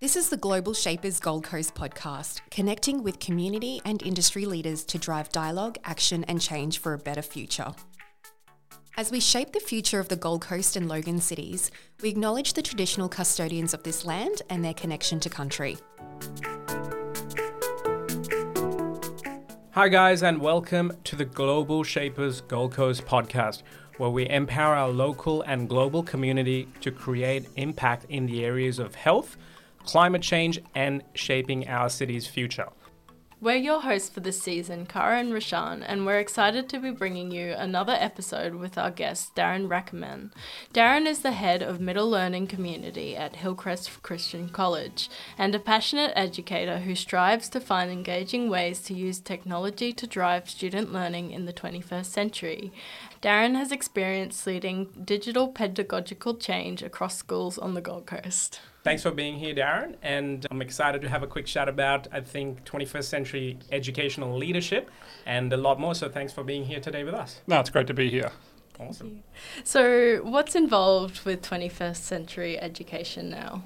This is the Global Shapers Gold Coast podcast, connecting with community and industry leaders to drive dialogue, action, and change for a better future. As we shape the future of the Gold Coast and Logan cities, we acknowledge the traditional custodians of this land and their connection to country. Hi, guys, and welcome to the Global Shapers Gold Coast podcast, where we empower our local and global community to create impact in the areas of health, climate change, and shaping our city's future. We're your hosts for this season, Kara and Roshan, and we're excited to be bringing you another episode with our guest, Darren Rackerman. Darren is the head of Middle Learning Community at Hillcrest Christian College and a passionate educator who strives to find engaging ways to use technology to drive student learning in the 21st century. Darren has experience leading digital pedagogical change across schools on the Gold Coast. Thanks for being here, Darren. And I'm excited to have a quick chat about, I think, 21st century educational leadership and a lot more. So thanks for being here today with us. No, it's great to be here. Awesome. So, what's involved with 21st century education now?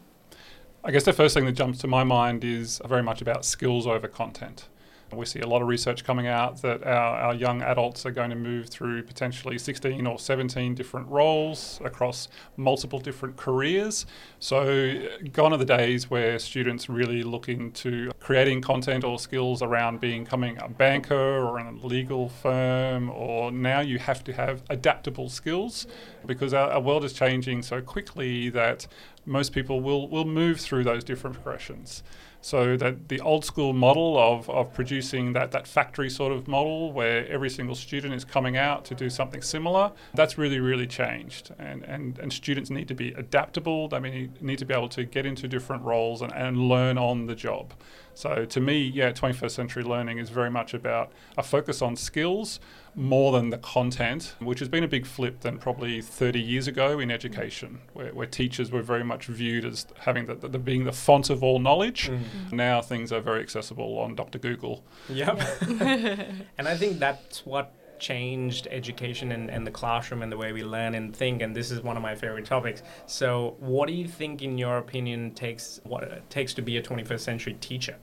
I guess the first thing that jumps to my mind is very much about skills over content. We see a lot of research coming out that our, our young adults are going to move through potentially 16 or 17 different roles across multiple different careers. So, gone are the days where students really look into creating content or skills around becoming a banker or in a legal firm, or now you have to have adaptable skills because our, our world is changing so quickly that most people will, will move through those different progressions. So that the old school model of, of producing that, that factory sort of model where every single student is coming out to do something similar, that's really, really changed. And, and, and students need to be adaptable. They need, need to be able to get into different roles and, and learn on the job. So to me, yeah, 21st century learning is very much about a focus on skills more than the content, which has been a big flip than probably 30 years ago in education, where, where teachers were very much viewed as having the, the, being the font of all knowledge. Mm. Now things are very accessible on Dr. Google. Yep. and I think that's what changed education and, and the classroom and the way we learn and think and this is one of my favorite topics. So what do you think in your opinion takes what it takes to be a 21st century teacher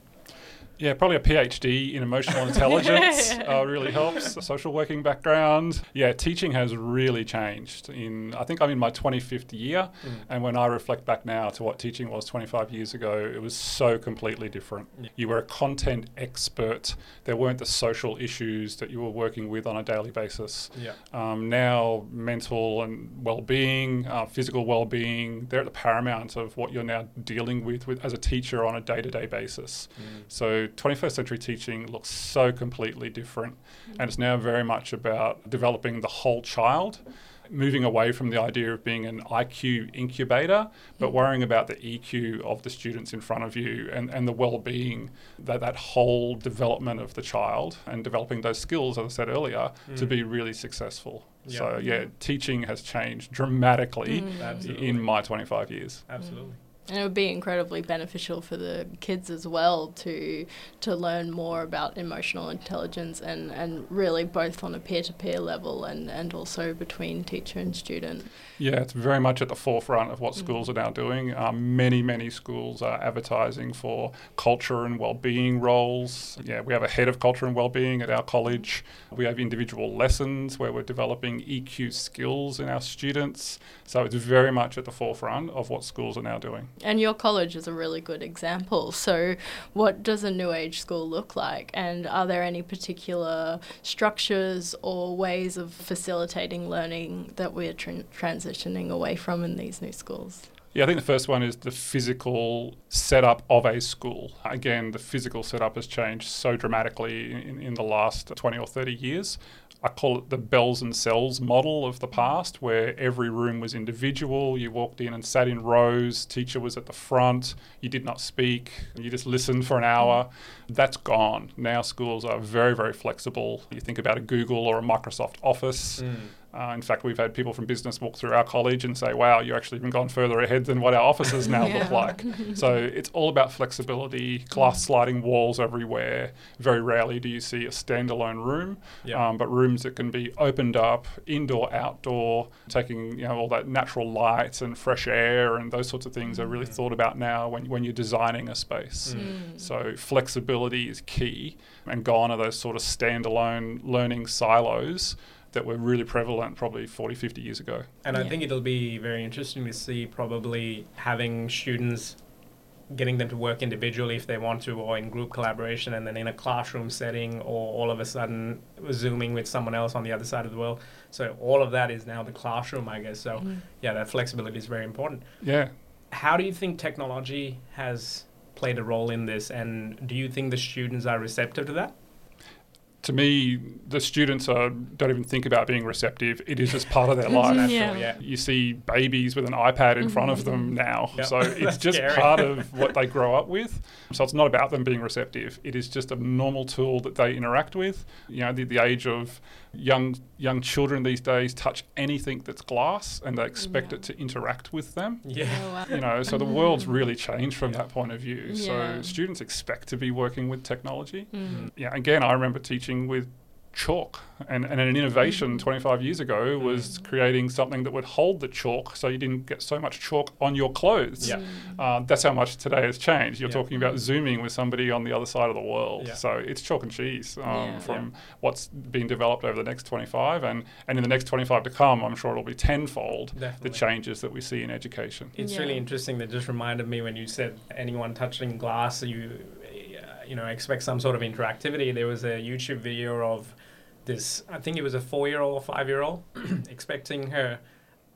yeah, probably a PhD in emotional intelligence uh, really helps. A social working background. Yeah, teaching has really changed. In I think I'm in my 25th year, mm. and when I reflect back now to what teaching was 25 years ago, it was so completely different. Yeah. You were a content expert. There weren't the social issues that you were working with on a daily basis. Yeah. Um, now, mental and well-being, uh, physical well-being, they're at the paramount of what you're now dealing with, with as a teacher on a day-to-day basis. Mm. So 21st century teaching looks so completely different, and it's now very much about developing the whole child. Moving away from the idea of being an IQ incubator, but worrying about the EQ of the students in front of you and, and the well being, that, that whole development of the child and developing those skills, as I said earlier, mm. to be really successful. Yep. So, yeah, teaching has changed dramatically mm. in my 25 years. Absolutely. And it would be incredibly beneficial for the kids as well to to learn more about emotional intelligence and, and really both on a peer to peer level and, and also between teacher and student. Yeah, it's very much at the forefront of what mm. schools are now doing. Um, many, many schools are advertising for culture and well-being roles. Yeah, we have a head of culture and well-being at our college. We have individual lessons where we're developing EQ skills in our students. So it's very much at the forefront of what schools are now doing. And your college is a really good example. So, what does a new age school look like? And are there any particular structures or ways of facilitating learning that we're tra- transitioning away from in these new schools? Yeah, I think the first one is the physical setup of a school. Again, the physical setup has changed so dramatically in, in the last 20 or 30 years. I call it the bells and cells model of the past, where every room was individual. You walked in and sat in rows, teacher was at the front, you did not speak, you just listened for an hour. That's gone. Now schools are very, very flexible. You think about a Google or a Microsoft Office. Mm. Uh, in fact, we've had people from business walk through our college and say, wow, you've actually even gone further ahead than what our offices now Yeah. look like. so it's all about flexibility, glass sliding walls everywhere. Very rarely do you see a standalone room, Yeah. um, but rooms that can be opened up, indoor, outdoor, taking you know all that natural light and fresh air and those sorts of things are really thought about now when, when you're designing a space. So flexibility is key, and gone are those sort of standalone learning silos that were really prevalent probably 40, 50 years ago. And I think it'll be very interesting to see probably having students getting them to work individually if they want to or in group collaboration and then in a classroom setting or all of a sudden zooming with someone else on the other side of the world. So all of that is now the classroom, I guess. So mm. yeah, that flexibility is very important. Yeah. How do you think technology has played a role in this and do you think the students are receptive to that? To me, the students are, don't even think about being receptive. It is just part of their life. Natural, Yeah. yeah. You see babies with an iPad in front of them now. Yep. So it's just scary. part of what they grow up with. So it's not about them being receptive. It is just a normal tool that they interact with. You know, the, the age of young young children these days touch anything that's glass and they expect Yeah. it to interact with them. Yeah. Oh, wow. You know, so the world's really changed from that point of view. Yeah. So students expect to be working with technology. Mm. Yeah, again, I remember teaching with chalk, and, and an innovation 25 years ago was creating something that would hold the chalk so you didn't get so much chalk on your clothes. Yeah. Uh, that's how much today has changed. You're Yeah. talking about zooming with somebody on the other side of the world. Yeah. So it's chalk and cheese um, Yeah. from what's being developed over the next 25, and, and in the next 25 to come, I'm sure it'll be tenfold the changes that we see in education. It's Yeah. really interesting. That just reminded me when you said anyone touching glass, you uh, you know expect some sort of interactivity. There was a YouTube video of this. I think it was a four-year-old or five-year-old expecting her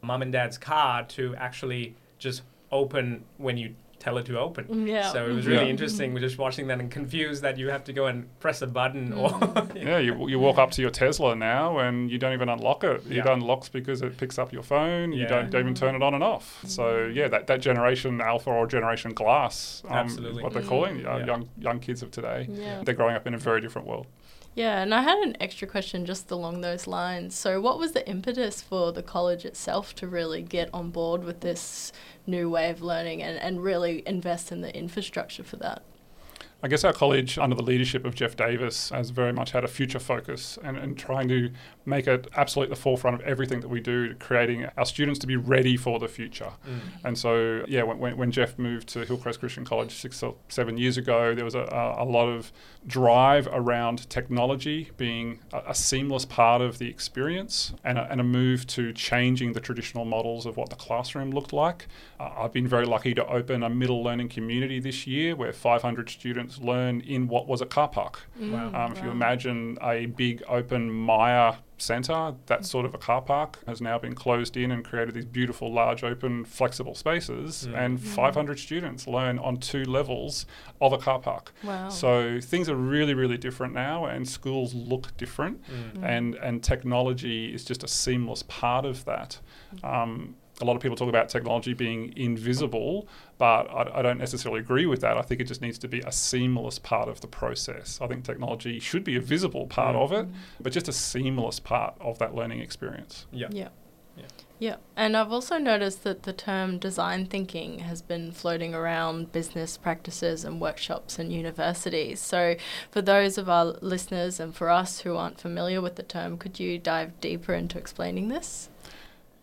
mom and dad's car to actually just open when you tell it to open. Yeah. So it was really Yeah. interesting. We're just watching that and confused that you have to go and press a button or Yeah, you, you walk up to your Tesla now and you don't even unlock it. It unlocks because it picks up your phone. yeah. You Yeah. don't even turn it on and off. So yeah, that, that generation Alpha or Generation Glass, um, is Absolutely. what they're calling uh, Yeah. young young kids of today. Yeah. They're growing up in a very different world. Yeah, and I had an extra question just along those lines. So, what was the impetus for the college itself to really get on board with this new way of learning and, and really invest in the infrastructure for that? I guess our college, under the leadership of Jeff Davis, has very much had a future focus and, and trying to make it absolutely the forefront of everything that we do, creating our students to be ready for the future. Mm. And so, yeah, when, when, Jeff moved to Hillcrest Christian College six or seven years ago, there was a, a, a lot of drive around technology being a, a seamless part of the experience and a, and a move to changing the traditional models of what the classroom looked like. Uh, I've been very lucky to open a middle learning community this year where 500 students learn in what was a car park. Wow. Um, if you imagine a big open Myer centre, that sort of a car park has now been closed in and created these beautiful, large, open, flexible spaces. Mm. And 500 students learn on two levels of a car park. Wow. So things are really, really different now, and schools look different. Mm. And, and technology is just a seamless part of that. Um, a lot of people talk about technology being invisible, but I, I don't necessarily agree with that. I think it just needs to be a seamless part of the process. I think technology should be a visible part Mm. of it, but just a seamless part of that learning experience. Yeah. Yeah. Yeah. Yeah. And I've also noticed that the term design thinking has been floating around business practices and workshops and universities. So, for those of our listeners and for us who aren't familiar with the term, could you dive deeper into explaining this?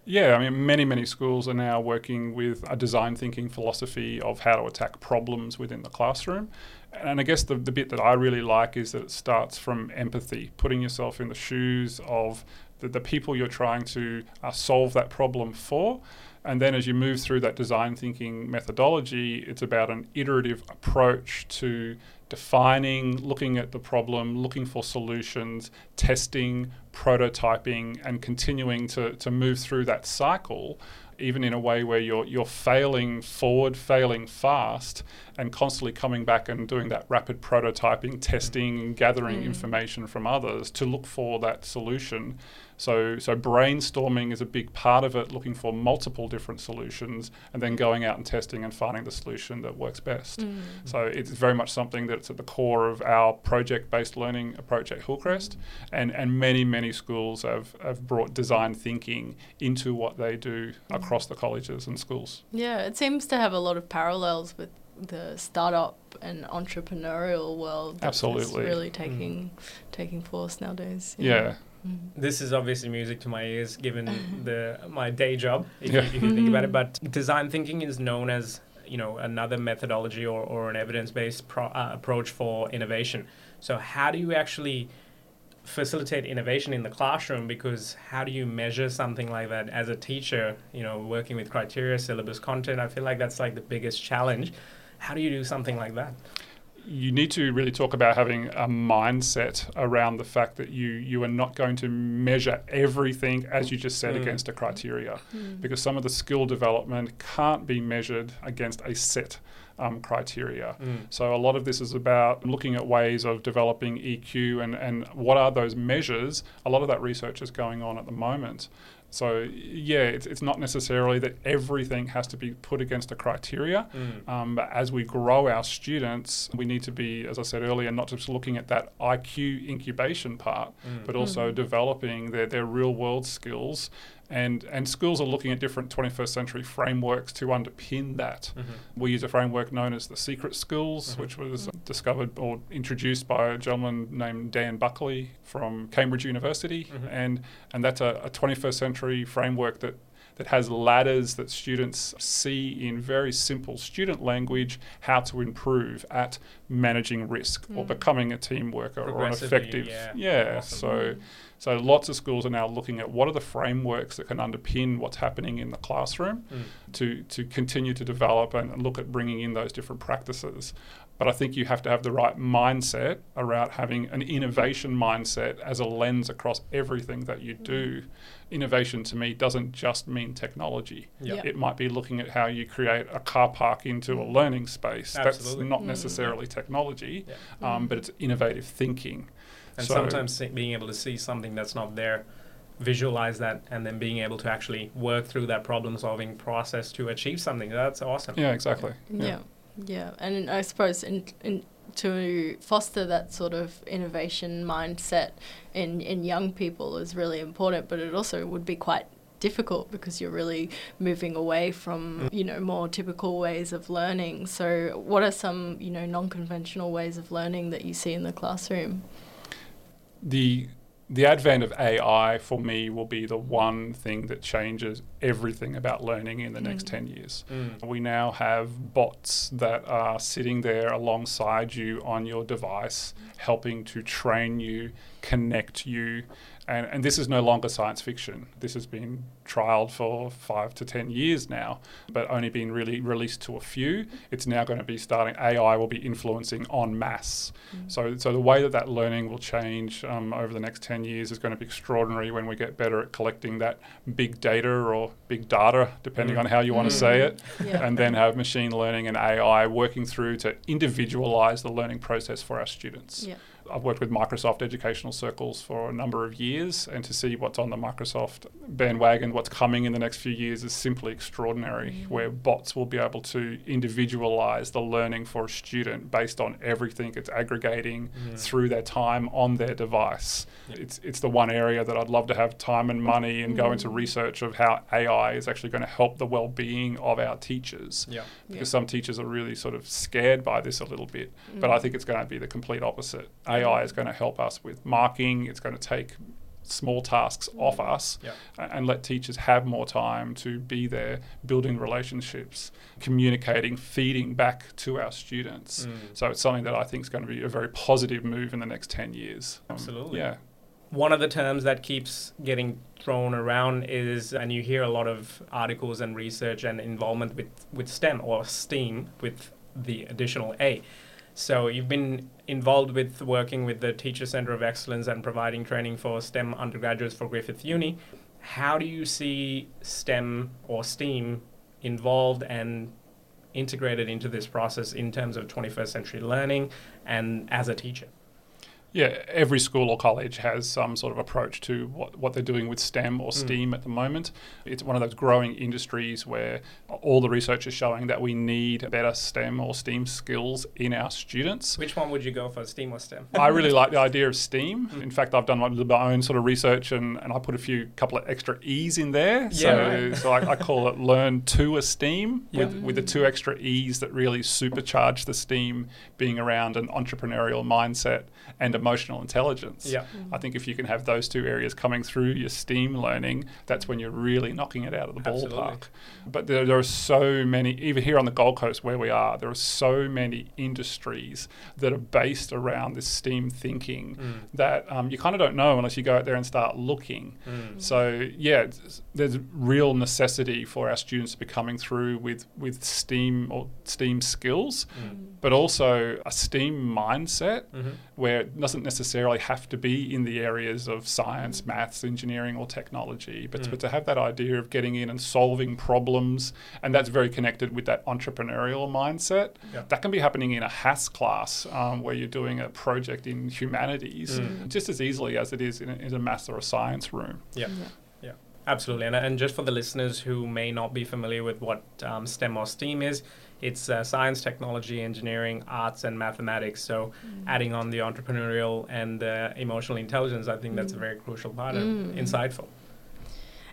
Yeah, I mean, many, many schools are now working with a design thinking philosophy of how to attack problems within the classroom. And I guess the, the bit that I really like is that it starts from empathy, putting yourself in the shoes of the, the people you're trying to uh, solve that problem for. And then as you move through that design thinking methodology, it's about an iterative approach to defining, looking at the problem, looking for solutions, testing, prototyping, and continuing to, to move through that cycle, even in a way where you're, you're failing forward, failing fast, and constantly coming back and doing that rapid prototyping, testing, and gathering Mm. information from others to look for that solution So, so brainstorming is a big part of it, looking for multiple different solutions and then going out and testing and finding the solution that works best. Mm. So it's very much something that's at the core of our project-based learning approach at Hillcrest, and, and many, many schools have, have brought design thinking into what they do across the colleges and schools. Yeah, it seems to have a lot of parallels with the startup and entrepreneurial world. that is Absolutely. really taking taking force nowadays. Yeah. Mm. This is obviously music to my ears, given the my day job. If, Yeah. you, if you think about it, but design thinking is known as you know another methodology or, or an evidence-based pro, uh, approach for innovation. So how do you actually facilitate innovation in the classroom? Because how do you measure something like that as a teacher? You know, working with criteria, syllabus, content. I feel like that's like the biggest challenge. How do you do something like that? You need to really talk about having a mindset around the fact that you you are not going to measure everything as you just said Mm. against a criteria Mm. because some of the skill development can't be measured against a set um, criteria. Mm. So a lot of this is about looking at ways of developing EQ and, and what are those measures. A lot of that research is going on at the moment. So yeah, it's, it's not necessarily that everything has to be put against a criteria. Mm. Um, but as we grow our students, we need to be, as I said earlier, not just looking at that IQ incubation part, Mm. but also developing their, their real world skills. And, and schools are looking at different 21st century frameworks to underpin that. Mhm. We use a framework known as the Secret Skills, Mhm. which was discovered or introduced by a gentleman named Dan Buckley from Cambridge University. Mhm. And, and that's a, a 21st century framework that, that has ladders that students see in very simple student language how to improve at managing risk or Mm. becoming a team worker or an Progressively, effective. yeah. Awesome. So, so lots of schools are now looking at what are the frameworks that can underpin what's happening in the classroom Mm. to, to continue to develop and look at bringing in those different practices. But I think you have to have the right mindset around having an innovation mindset as a lens across everything that you do. Innovation to me doesn't just mean technology. Yeah. Yeah. It might be looking at how you create a car park into a learning space. Absolutely. That's not Mm. necessarily technology, Yeah. um, but it's innovative thinking. And So- sometimes being able to see something that's not there, visualize that, and then being able to actually work through that problem solving process to achieve something. That's awesome. Yeah, exactly. Yeah, yeah, and I suppose in, in to foster that sort of innovation mindset in in young people is really important, but it also would be quite difficult because you're really moving away from mm. you know more typical ways of learning. So, what are some you know non-conventional ways of learning that you see in the classroom? the the advent of AI for me will be the one thing that changes everything about learning in the next Mm. 10 years. Mm. We now have bots that are sitting there alongside you on your device, helping to train you, connect you. And, and this is no longer science fiction. This has been trialed for five to 10 years now, but only been really released to a few. It's now going to be starting, AI will be influencing en masse. So, so the way that that learning will change um, over the next 10 years is going to be extraordinary when we get better at collecting that big data or big data, depending Mm. on how you want to Mm. say it, Yeah. and then have machine learning and AI working through to individualize the learning process for our students. Yeah. I've worked with Microsoft Educational Circles for a number of years, and to see what's on the Microsoft bandwagon, what's coming in the next few years, is simply extraordinary. Mm. Where bots will be able to individualize the learning for a student based on everything it's aggregating Mm. through their time on their device. It's it's the one area that I'd love to have time and money and go into Mm. research of how AI is actually going to help the well-being of our teachers Yeah. because some teachers are really sort of scared by this a little bit. But I think it's going to be the complete opposite. AI is going to help us with marking, it's going to take small tasks off us Yeah. and let teachers have more time to be there building relationships, communicating, feeding back to our students. Mm. So it's something that I think is going to be a very positive move in the next 10 years. Um, Absolutely. yeah. One of the terms that keeps getting thrown around is, and you hear a lot of articles and research and involvement with, with STEM or STEAM with the additional A. So you've been involved with working with the Teacher Center of Excellence and providing training for STEM undergraduates for Griffith Uni. How do you see STEM or STEAM involved and integrated into this process in terms of 21st century learning and as a teacher? Yeah, every school or college has some sort of approach to what, what they're doing with STEM or hmm. STEAM at the moment. It's one of those growing industries where all the research is showing that we need better STEM or STEAM skills in our students. Which one would you go for, STEAM or STEM? I really like the idea of STEAM. Hmm. In fact, I've done my, my own sort of research and, and I put a few couple of extra E's in there. So, Yeah, right. so I, I call it Learn to Esteem Yeah. with, with the two extra E's that really supercharge the STEAM being around an entrepreneurial mindset and emotional intelligence. Yeah. I think if you can have those two areas coming through your STEAM learning, that's when you're really knocking it out of the Absolutely. ballpark. But there, there are so many, even here on the Gold Coast where we are, there are so many industries that are based around this STEAM thinking Mm. that um, you kind of don't know unless you go out there and start looking. Mm. So yeah, it's- there's real necessity for our students to be coming through with with STEAM or STEAM skills, but also a STEAM mindset Mhm. where doesn't necessarily have to be in the areas of science, maths, engineering, or technology, but, Mm. but to have that idea of getting in and solving problems, and that's very connected with that entrepreneurial mindset. Yeah. That can be happening in a HASS class um, where you're doing a project in humanities Mm. just as easily as it is in a, in a maths or a science room. Yeah. Yeah, absolutely. And, and just for the listeners who may not be familiar with what um, STEM or STEAM is, it's uh, science, technology, engineering, arts, and mathematics. So, adding on the entrepreneurial and uh, emotional intelligence, I think that's a very crucial part and insightful.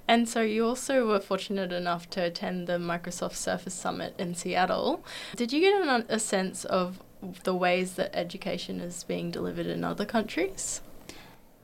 And so you also were fortunate enough to attend the Microsoft Surface Summit in Seattle. Did you get an, a sense of the ways that education is being delivered in other countries?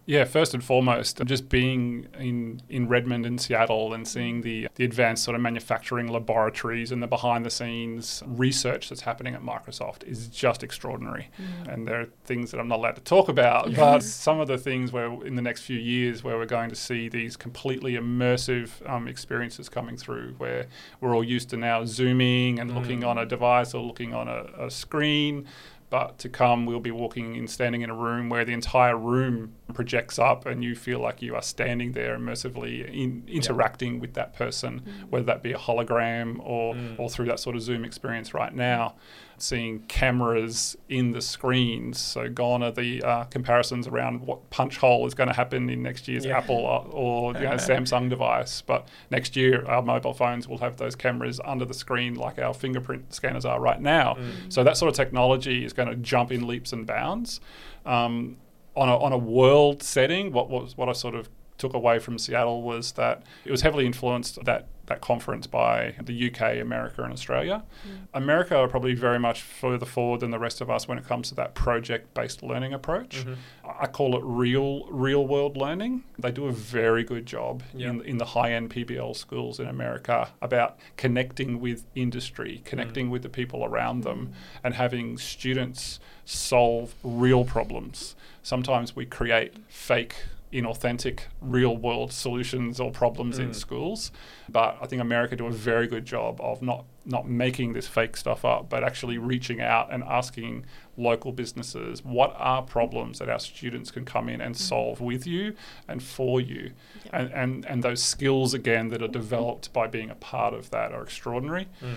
Yeah, first and foremost, just being in, in Redmond and Seattle and seeing the, the advanced sort of manufacturing laboratories and the behind the scenes research that's happening at Microsoft is just extraordinary. And there are things that I'm not allowed to talk about, but some of the things where in the next few years where we're going to see these completely immersive um, experiences coming through where we're all used to now zooming and looking on a device or looking on a, a screen. But to come, we'll be walking and standing in a room where the entire room projects up, and you feel like you are standing there immersively in, interacting with that person, whether that be a hologram or, or through that sort of Zoom experience right now. Seeing cameras in the screens. So, gone are the uh, comparisons around what punch hole is going to happen in next year's Yeah. Apple or, or you know, Samsung device. But next year, our mobile phones will have those cameras under the screen like our fingerprint scanners are right now. So that sort of technology is going to jump in leaps and bounds. Um, on, a, on a world setting, what was what I sort of took away from Seattle was that it was heavily influenced that that conference by the UK, America, and Australia. Mm. America are probably very much further forward than the rest of us when it comes to that project-based learning approach. Mm-hmm. I call it real real world learning. They do a very good job Yeah. in, in the high-end PBL schools in America about connecting with industry, connecting mm. with the people around them, mm. and having students solve real problems. Sometimes we create fake inauthentic real world solutions or problems in mm. schools. But i think america do a very good job of not not making this fake stuff up but actually reaching out and asking local businesses what are problems that our students can come in and mm. solve with you and for you? And, and and those skills again that are mm-hmm. developed by being a part of that are extraordinary. Mm.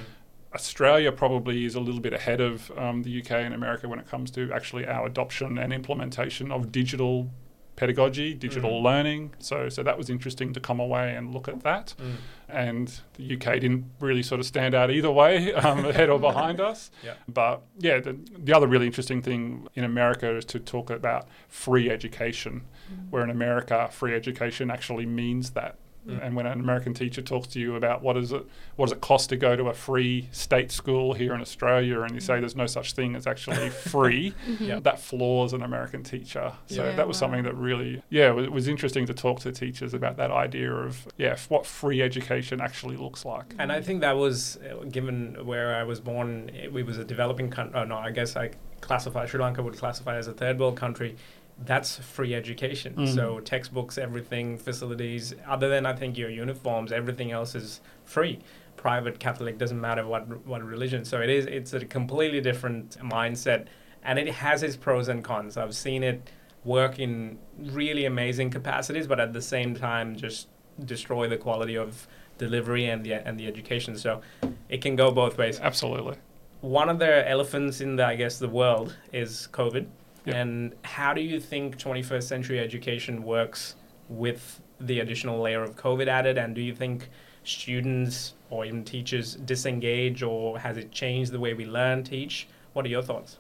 Australia probably is a little bit ahead of um, the UK and America when it comes to actually our adoption and implementation of digital pedagogy, digital mm. learning. So, so that was interesting to come away and look at that. Mm. And the UK didn't really sort of stand out either way, um, ahead or behind us. Yeah. But yeah, the, the other really interesting thing in America is to talk about free education, mm. where in America, free education actually means that. Mm. And when an American teacher talks to you about what is it, what does it cost to go to a free state school here in Australia, and you say mm. there's no such thing as actually free, mm-hmm. Yeah. that floors an American teacher. So Yeah, that was wow. something that really, yeah, it was interesting to talk to teachers about that idea of yeah, what free education actually looks like. And I think that was, uh, given where I was born, it, it was a developing country. Oh, no, I guess I classify Sri Lanka would classify as a third world country. That's free education. Mm. So textbooks, everything, facilities. Other than I think your uniforms, everything else is free. Private, Catholic, doesn't matter what what religion. So it is. It's a completely different mindset, and it has its pros and cons. I've seen it work in really amazing capacities, but at the same time, just destroy the quality of delivery and the and the education. So it can go both ways. Absolutely. One of the elephants in the I guess the world is COVID. Yep. And how do you think 21st century education works with the additional layer of COVID added? And do you think students or even teachers disengage, or has it changed the way we learn, teach? What are your thoughts?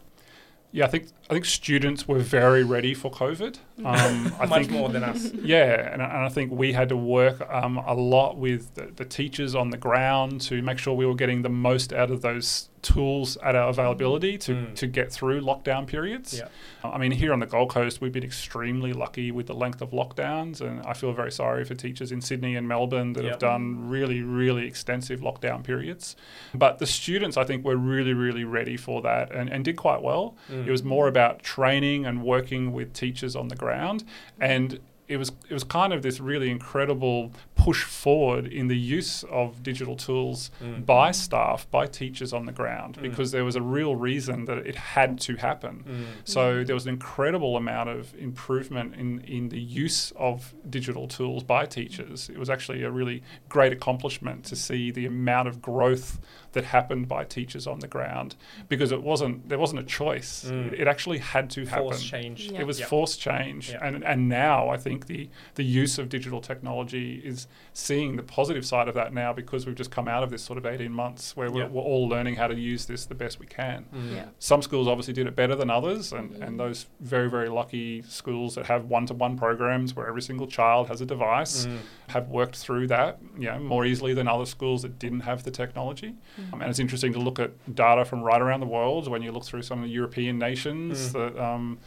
Yeah, I think I think students were very ready for COVID. Um, I Much think, more than us. Yeah, and, and I think we had to work um, a lot with the, the teachers on the ground to make sure we were getting the most out of those tools at our availability to, Mm. to get through lockdown periods. Yeah. I mean, here on the Gold Coast, we've been extremely lucky with the length of lockdowns, and I feel very sorry for teachers in Sydney and Melbourne that Yep. have done really, really extensive lockdown periods. But the students, I think, were really, really ready for that and, and did quite well. Mm. It was more about training and working with teachers on the ground, and it was it was kind of this really incredible push forward in the use of digital tools Mm. by staff, by teachers on the ground, Mm. because there was a real reason that it had to happen. Mm. So there was an incredible amount of improvement in, in the use of digital tools by teachers. It was actually a really great accomplishment to see the amount of growth that happened by teachers on the ground because it wasn't there wasn't a choice. Mm. It, it actually had to happen. Force change. Yeah. It was Yep. forced change, Yeah. and and now I think the the use of digital technology is seeing the positive side of that now because we've just come out of this sort of eighteen months where we're, Yeah. we're all learning how to use this the best we can. Mm. Yeah. Some schools obviously did it better than others, and, Mhm. and those very, very lucky schools that have one to one programs where every single child has a device Mm. have worked through that you know, more easily than other schools that didn't have the technology. Um, and it's interesting to look at data from right around the world when you look through some of the European nations Mm. that um,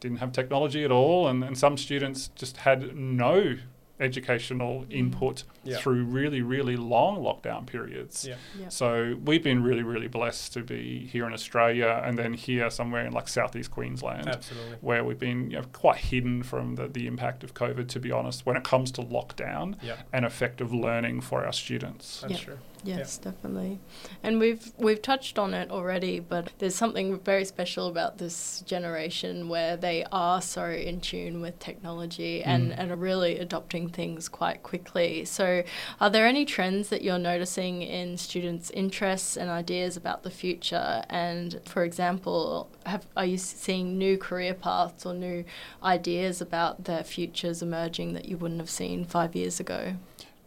didn't have technology at all, and, and some students just had no educational mm. input Yeah. through really, really long lockdown periods. Yeah. Yeah. So we've been really, really blessed to be here in Australia and then here somewhere in like southeast Queensland, Absolutely. where we've been you know, quite hidden from the, the impact of COVID, to be honest, when it comes to lockdown Yeah. and effective learning for our students. That's Yeah. true. Yes, definitely. And we've we've touched on it already, but there's something very special about this generation where they are so in tune with technology and, Mm. and are really adopting things quite quickly. So are there any trends that you're noticing in students' interests and ideas about the future? And for example, have are you seeing new career paths or new ideas about their futures emerging that you wouldn't have seen five years ago?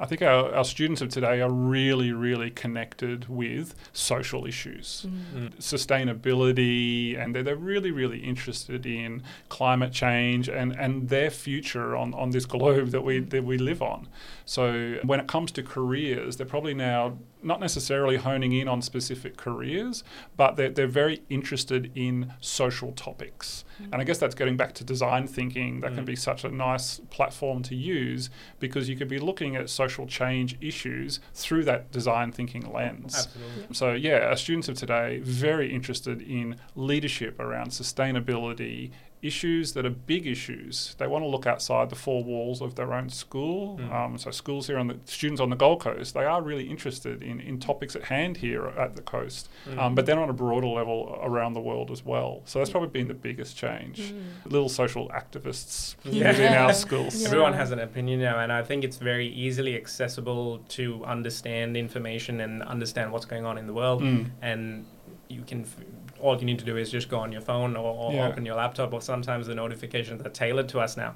I think our, our students of today are really, really connected with social issues. Mm. sustainability and they're, they're really really interested in climate change and, and their future on, on this globe that we that we live on so when it comes to careers they're probably now not necessarily honing in on specific careers but they're, they're very interested in social topics and I guess that's getting back to design thinking that can Mm. be such a nice platform to use because you could be looking at social change issues through that design thinking lens Absolutely. so yeah, our students of today very interested in leadership around sustainability issues that are big issues. They want to look outside the four walls of their own school. Mm. Um, so schools here on the students on the Gold Coast, they are really interested in, in topics at hand here at the coast, Mm. um, but then on a broader level around the world as well. So that's probably been the biggest change. Little social activists Yeah. within our schools. Yeah. Everyone has an opinion now, and I think it's very easily accessible to understand information and understand what's going on in the world. Mm. And you can, f- all you need to do is just go on your phone or, or Yeah. open your laptop, or sometimes the notifications are tailored to us now.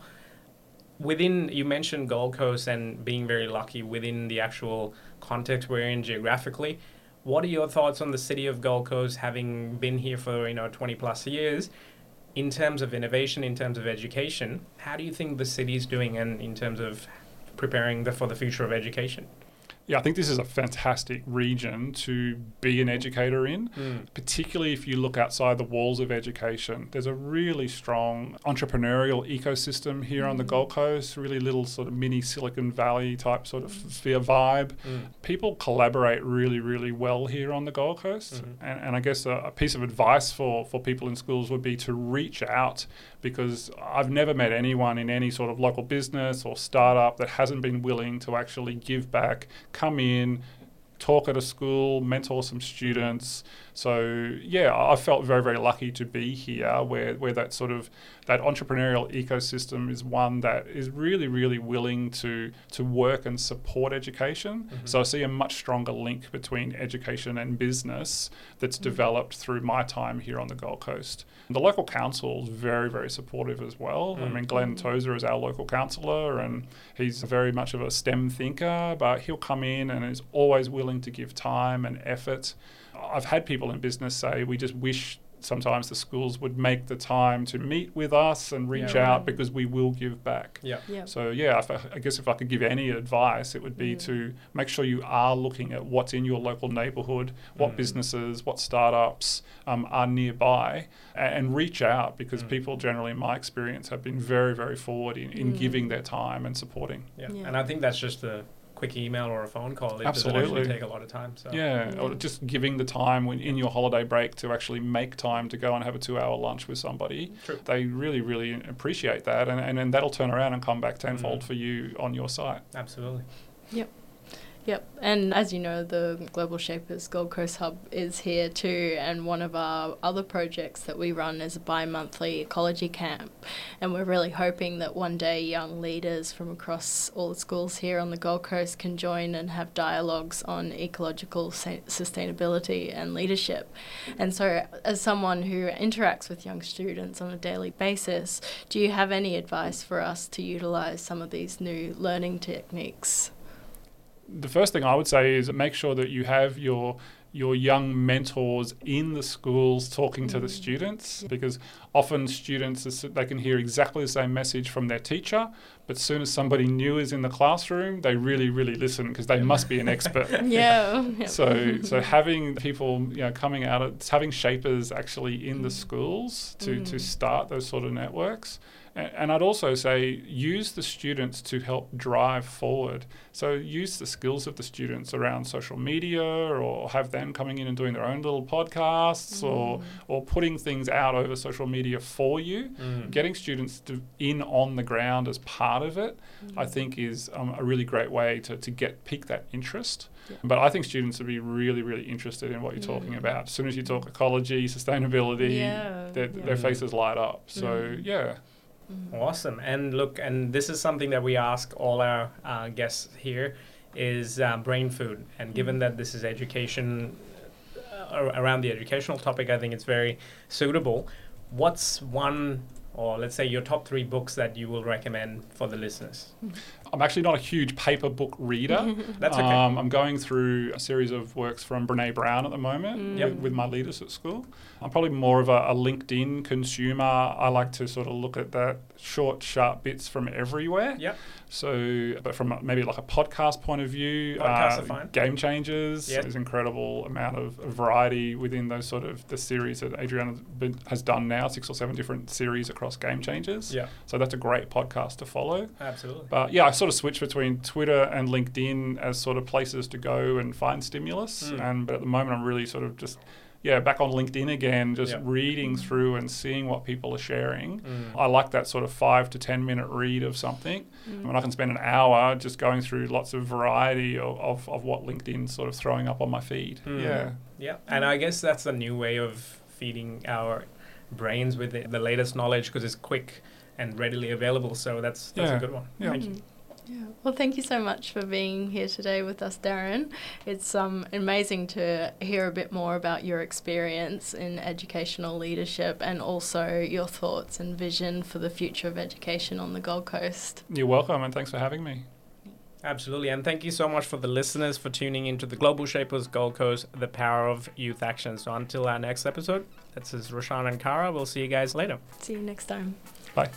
Within, you mentioned Gold Coast and being very lucky within the actual context we're in geographically. What are your thoughts on the city of Gold Coast having been here for you know 20 plus years? in terms of innovation, in terms of education, how do you think the city's doing and in terms of preparing the, for the future of education? Yeah, I think this is a fantastic region to be an educator in. Mm. particularly if you look outside the walls of education. There's a really strong entrepreneurial ecosystem here on the Mm. Gold Coast, really little sort of mini Silicon Valley type sort of sphere vibe. Mm. People collaborate really, really well here on the Gold Coast. Mhm. And, and I guess a, a piece of advice for, for people in schools would be to reach out because I've never met anyone in any sort of local business or startup that hasn't been willing to actually give back, come in, talk at a school, mentor some students. So yeah, I felt very very lucky to be here, where where that sort of that entrepreneurial ecosystem is one that is really really willing to to work and support education. Mm-hmm. So I see a much stronger link between education and business that's mm-hmm. developed through my time here on the Gold Coast. The local council is very very supportive as well. Mm-hmm. I mean, Glenn mm. Tozer is our local councillor, and he's very much of a STEM thinker, but he'll come in and is always willing to give time and effort. I've had people in business say, we just wish sometimes the schools would make the time to meet with us and reach yeah, out because we will give back. Yeah. yeah. So yeah, I, I, guess if I could give any advice, it would be mm. to make sure you are looking at what's in your local neighbourhood, what mm. businesses, what startups um, are nearby, and, and, reach out because mm. people generally, in my experience, have been very, very forward in, in mm. giving their time and supporting. Yeah. yeah. and I think that's just the quick email or a phone call. It Absolutely. doesn't take a lot of time. So. Yeah, yeah. or just giving the time when in your holiday break to actually make time to go and have a two-hour lunch with somebody. True. They really, really appreciate that, and, and then that'll turn around and come back tenfold mm. for you on your site. Absolutely. Yep. Yep, and as you know, the Global Shapers Gold Coast Hub is here too, and one of our other projects that we run is a bi monthly ecology camp. And we're really hoping that one day young leaders from across all the schools here on the Gold Coast can join and have dialogues on ecological sustainability and leadership. And so, as someone who interacts with young students on a daily basis, do you have any advice for us to utilize some of these new learning techniques? The first thing I would say is make sure that you have your your young mentors in the schools talking mm. to the mm. students because often students they can hear exactly the same message from their teacher but soon as somebody new is in the classroom they really really listen because they must be an expert yeah so so having people you know coming out of having shapers actually in mm. the schools to mm. to start those sort of networks and I'd also say use the students to help drive forward. So use the skills of the students around social media or have them coming in and doing their own little podcasts mm. or, or putting things out over social media for you. Mm. Getting students to, in on the ground as part of it, mm. I think is um, a really great way to, to get pique that interest. Yeah. But I think students would be really, really interested in what you're talking mm. about. As soon as you talk ecology, sustainability, yeah. Their, yeah. their faces light up. So, mm. yeah. Mm-hmm. Awesome. And look, and this is something that we ask all our uh, guests here is uh, brain food. And given mm-hmm. that this is education uh, around the educational topic, I think it's very suitable. What's one or let's say your top three books that you will recommend for the listeners? I'm actually not a huge paper book reader. That's okay. Um, I'm going through a series of works from Brene Brown at the moment mm. with, with, my leaders at school. I'm probably more of a, a, LinkedIn consumer. I like to sort of look at that short, sharp bits from everywhere. Yeah. So, but from maybe like a podcast point of view, uh, Game Changers, yep. there's incredible amount of variety within those sort of the series that Adriana has done now, six or seven different series across Game Changers. Yeah. So that's a great podcast to follow. Absolutely. But yeah, I sort of switch between Twitter and LinkedIn as sort of places to go and find stimulus. Mm. And but at the moment, I'm really sort of just yeah, back on LinkedIn again, just yep. reading through and seeing what people are sharing. Mm. I like that sort of five to 10 minute read of something. Mm. I mean, I can spend an hour just going through lots of variety of, of, of what LinkedIn's sort of throwing up on my feed. Mm. Yeah. Yeah. And I guess that's a new way of feeding our brains with the, the latest knowledge because it's quick and readily available. So that's, that's yeah. a good one. Yeah. Thank you. Yeah. Well, thank you so much for being here today with us, Darren. It's um, amazing to hear a bit more about your experience in educational leadership and also your thoughts and vision for the future of education on the Gold Coast. You're welcome, and thanks for having me. Absolutely. And thank you so much for the listeners for tuning into the Global Shapers Gold Coast, the power of youth action. So until our next episode, this is Roshan and Kara. We'll see you guys later. See you next time. Bye.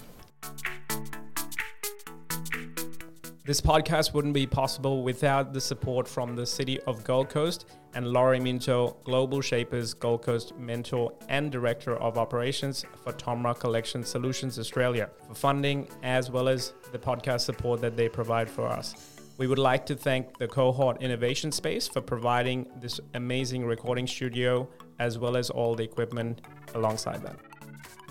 This podcast wouldn't be possible without the support from the City of Gold Coast and Laurie Minto, Global Shapers Gold Coast Mentor and Director of Operations for Tomra Collection Solutions Australia for funding as well as the podcast support that they provide for us. We would like to thank the Cohort Innovation Space for providing this amazing recording studio as well as all the equipment alongside that.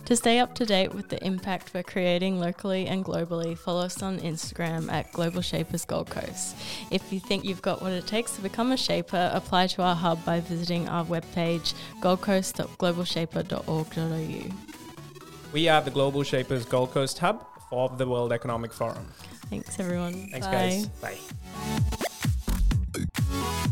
To stay up to date with the impact we're creating locally and globally, follow us on Instagram at Global Shapers Gold Coast. If you think you've got what it takes to become a shaper, apply to our hub by visiting our webpage goldcoast.globalshaper.org.au. We are the Global Shapers Gold Coast Hub for the World Economic Forum. Thanks, everyone. Thanks, Bye. guys. Bye.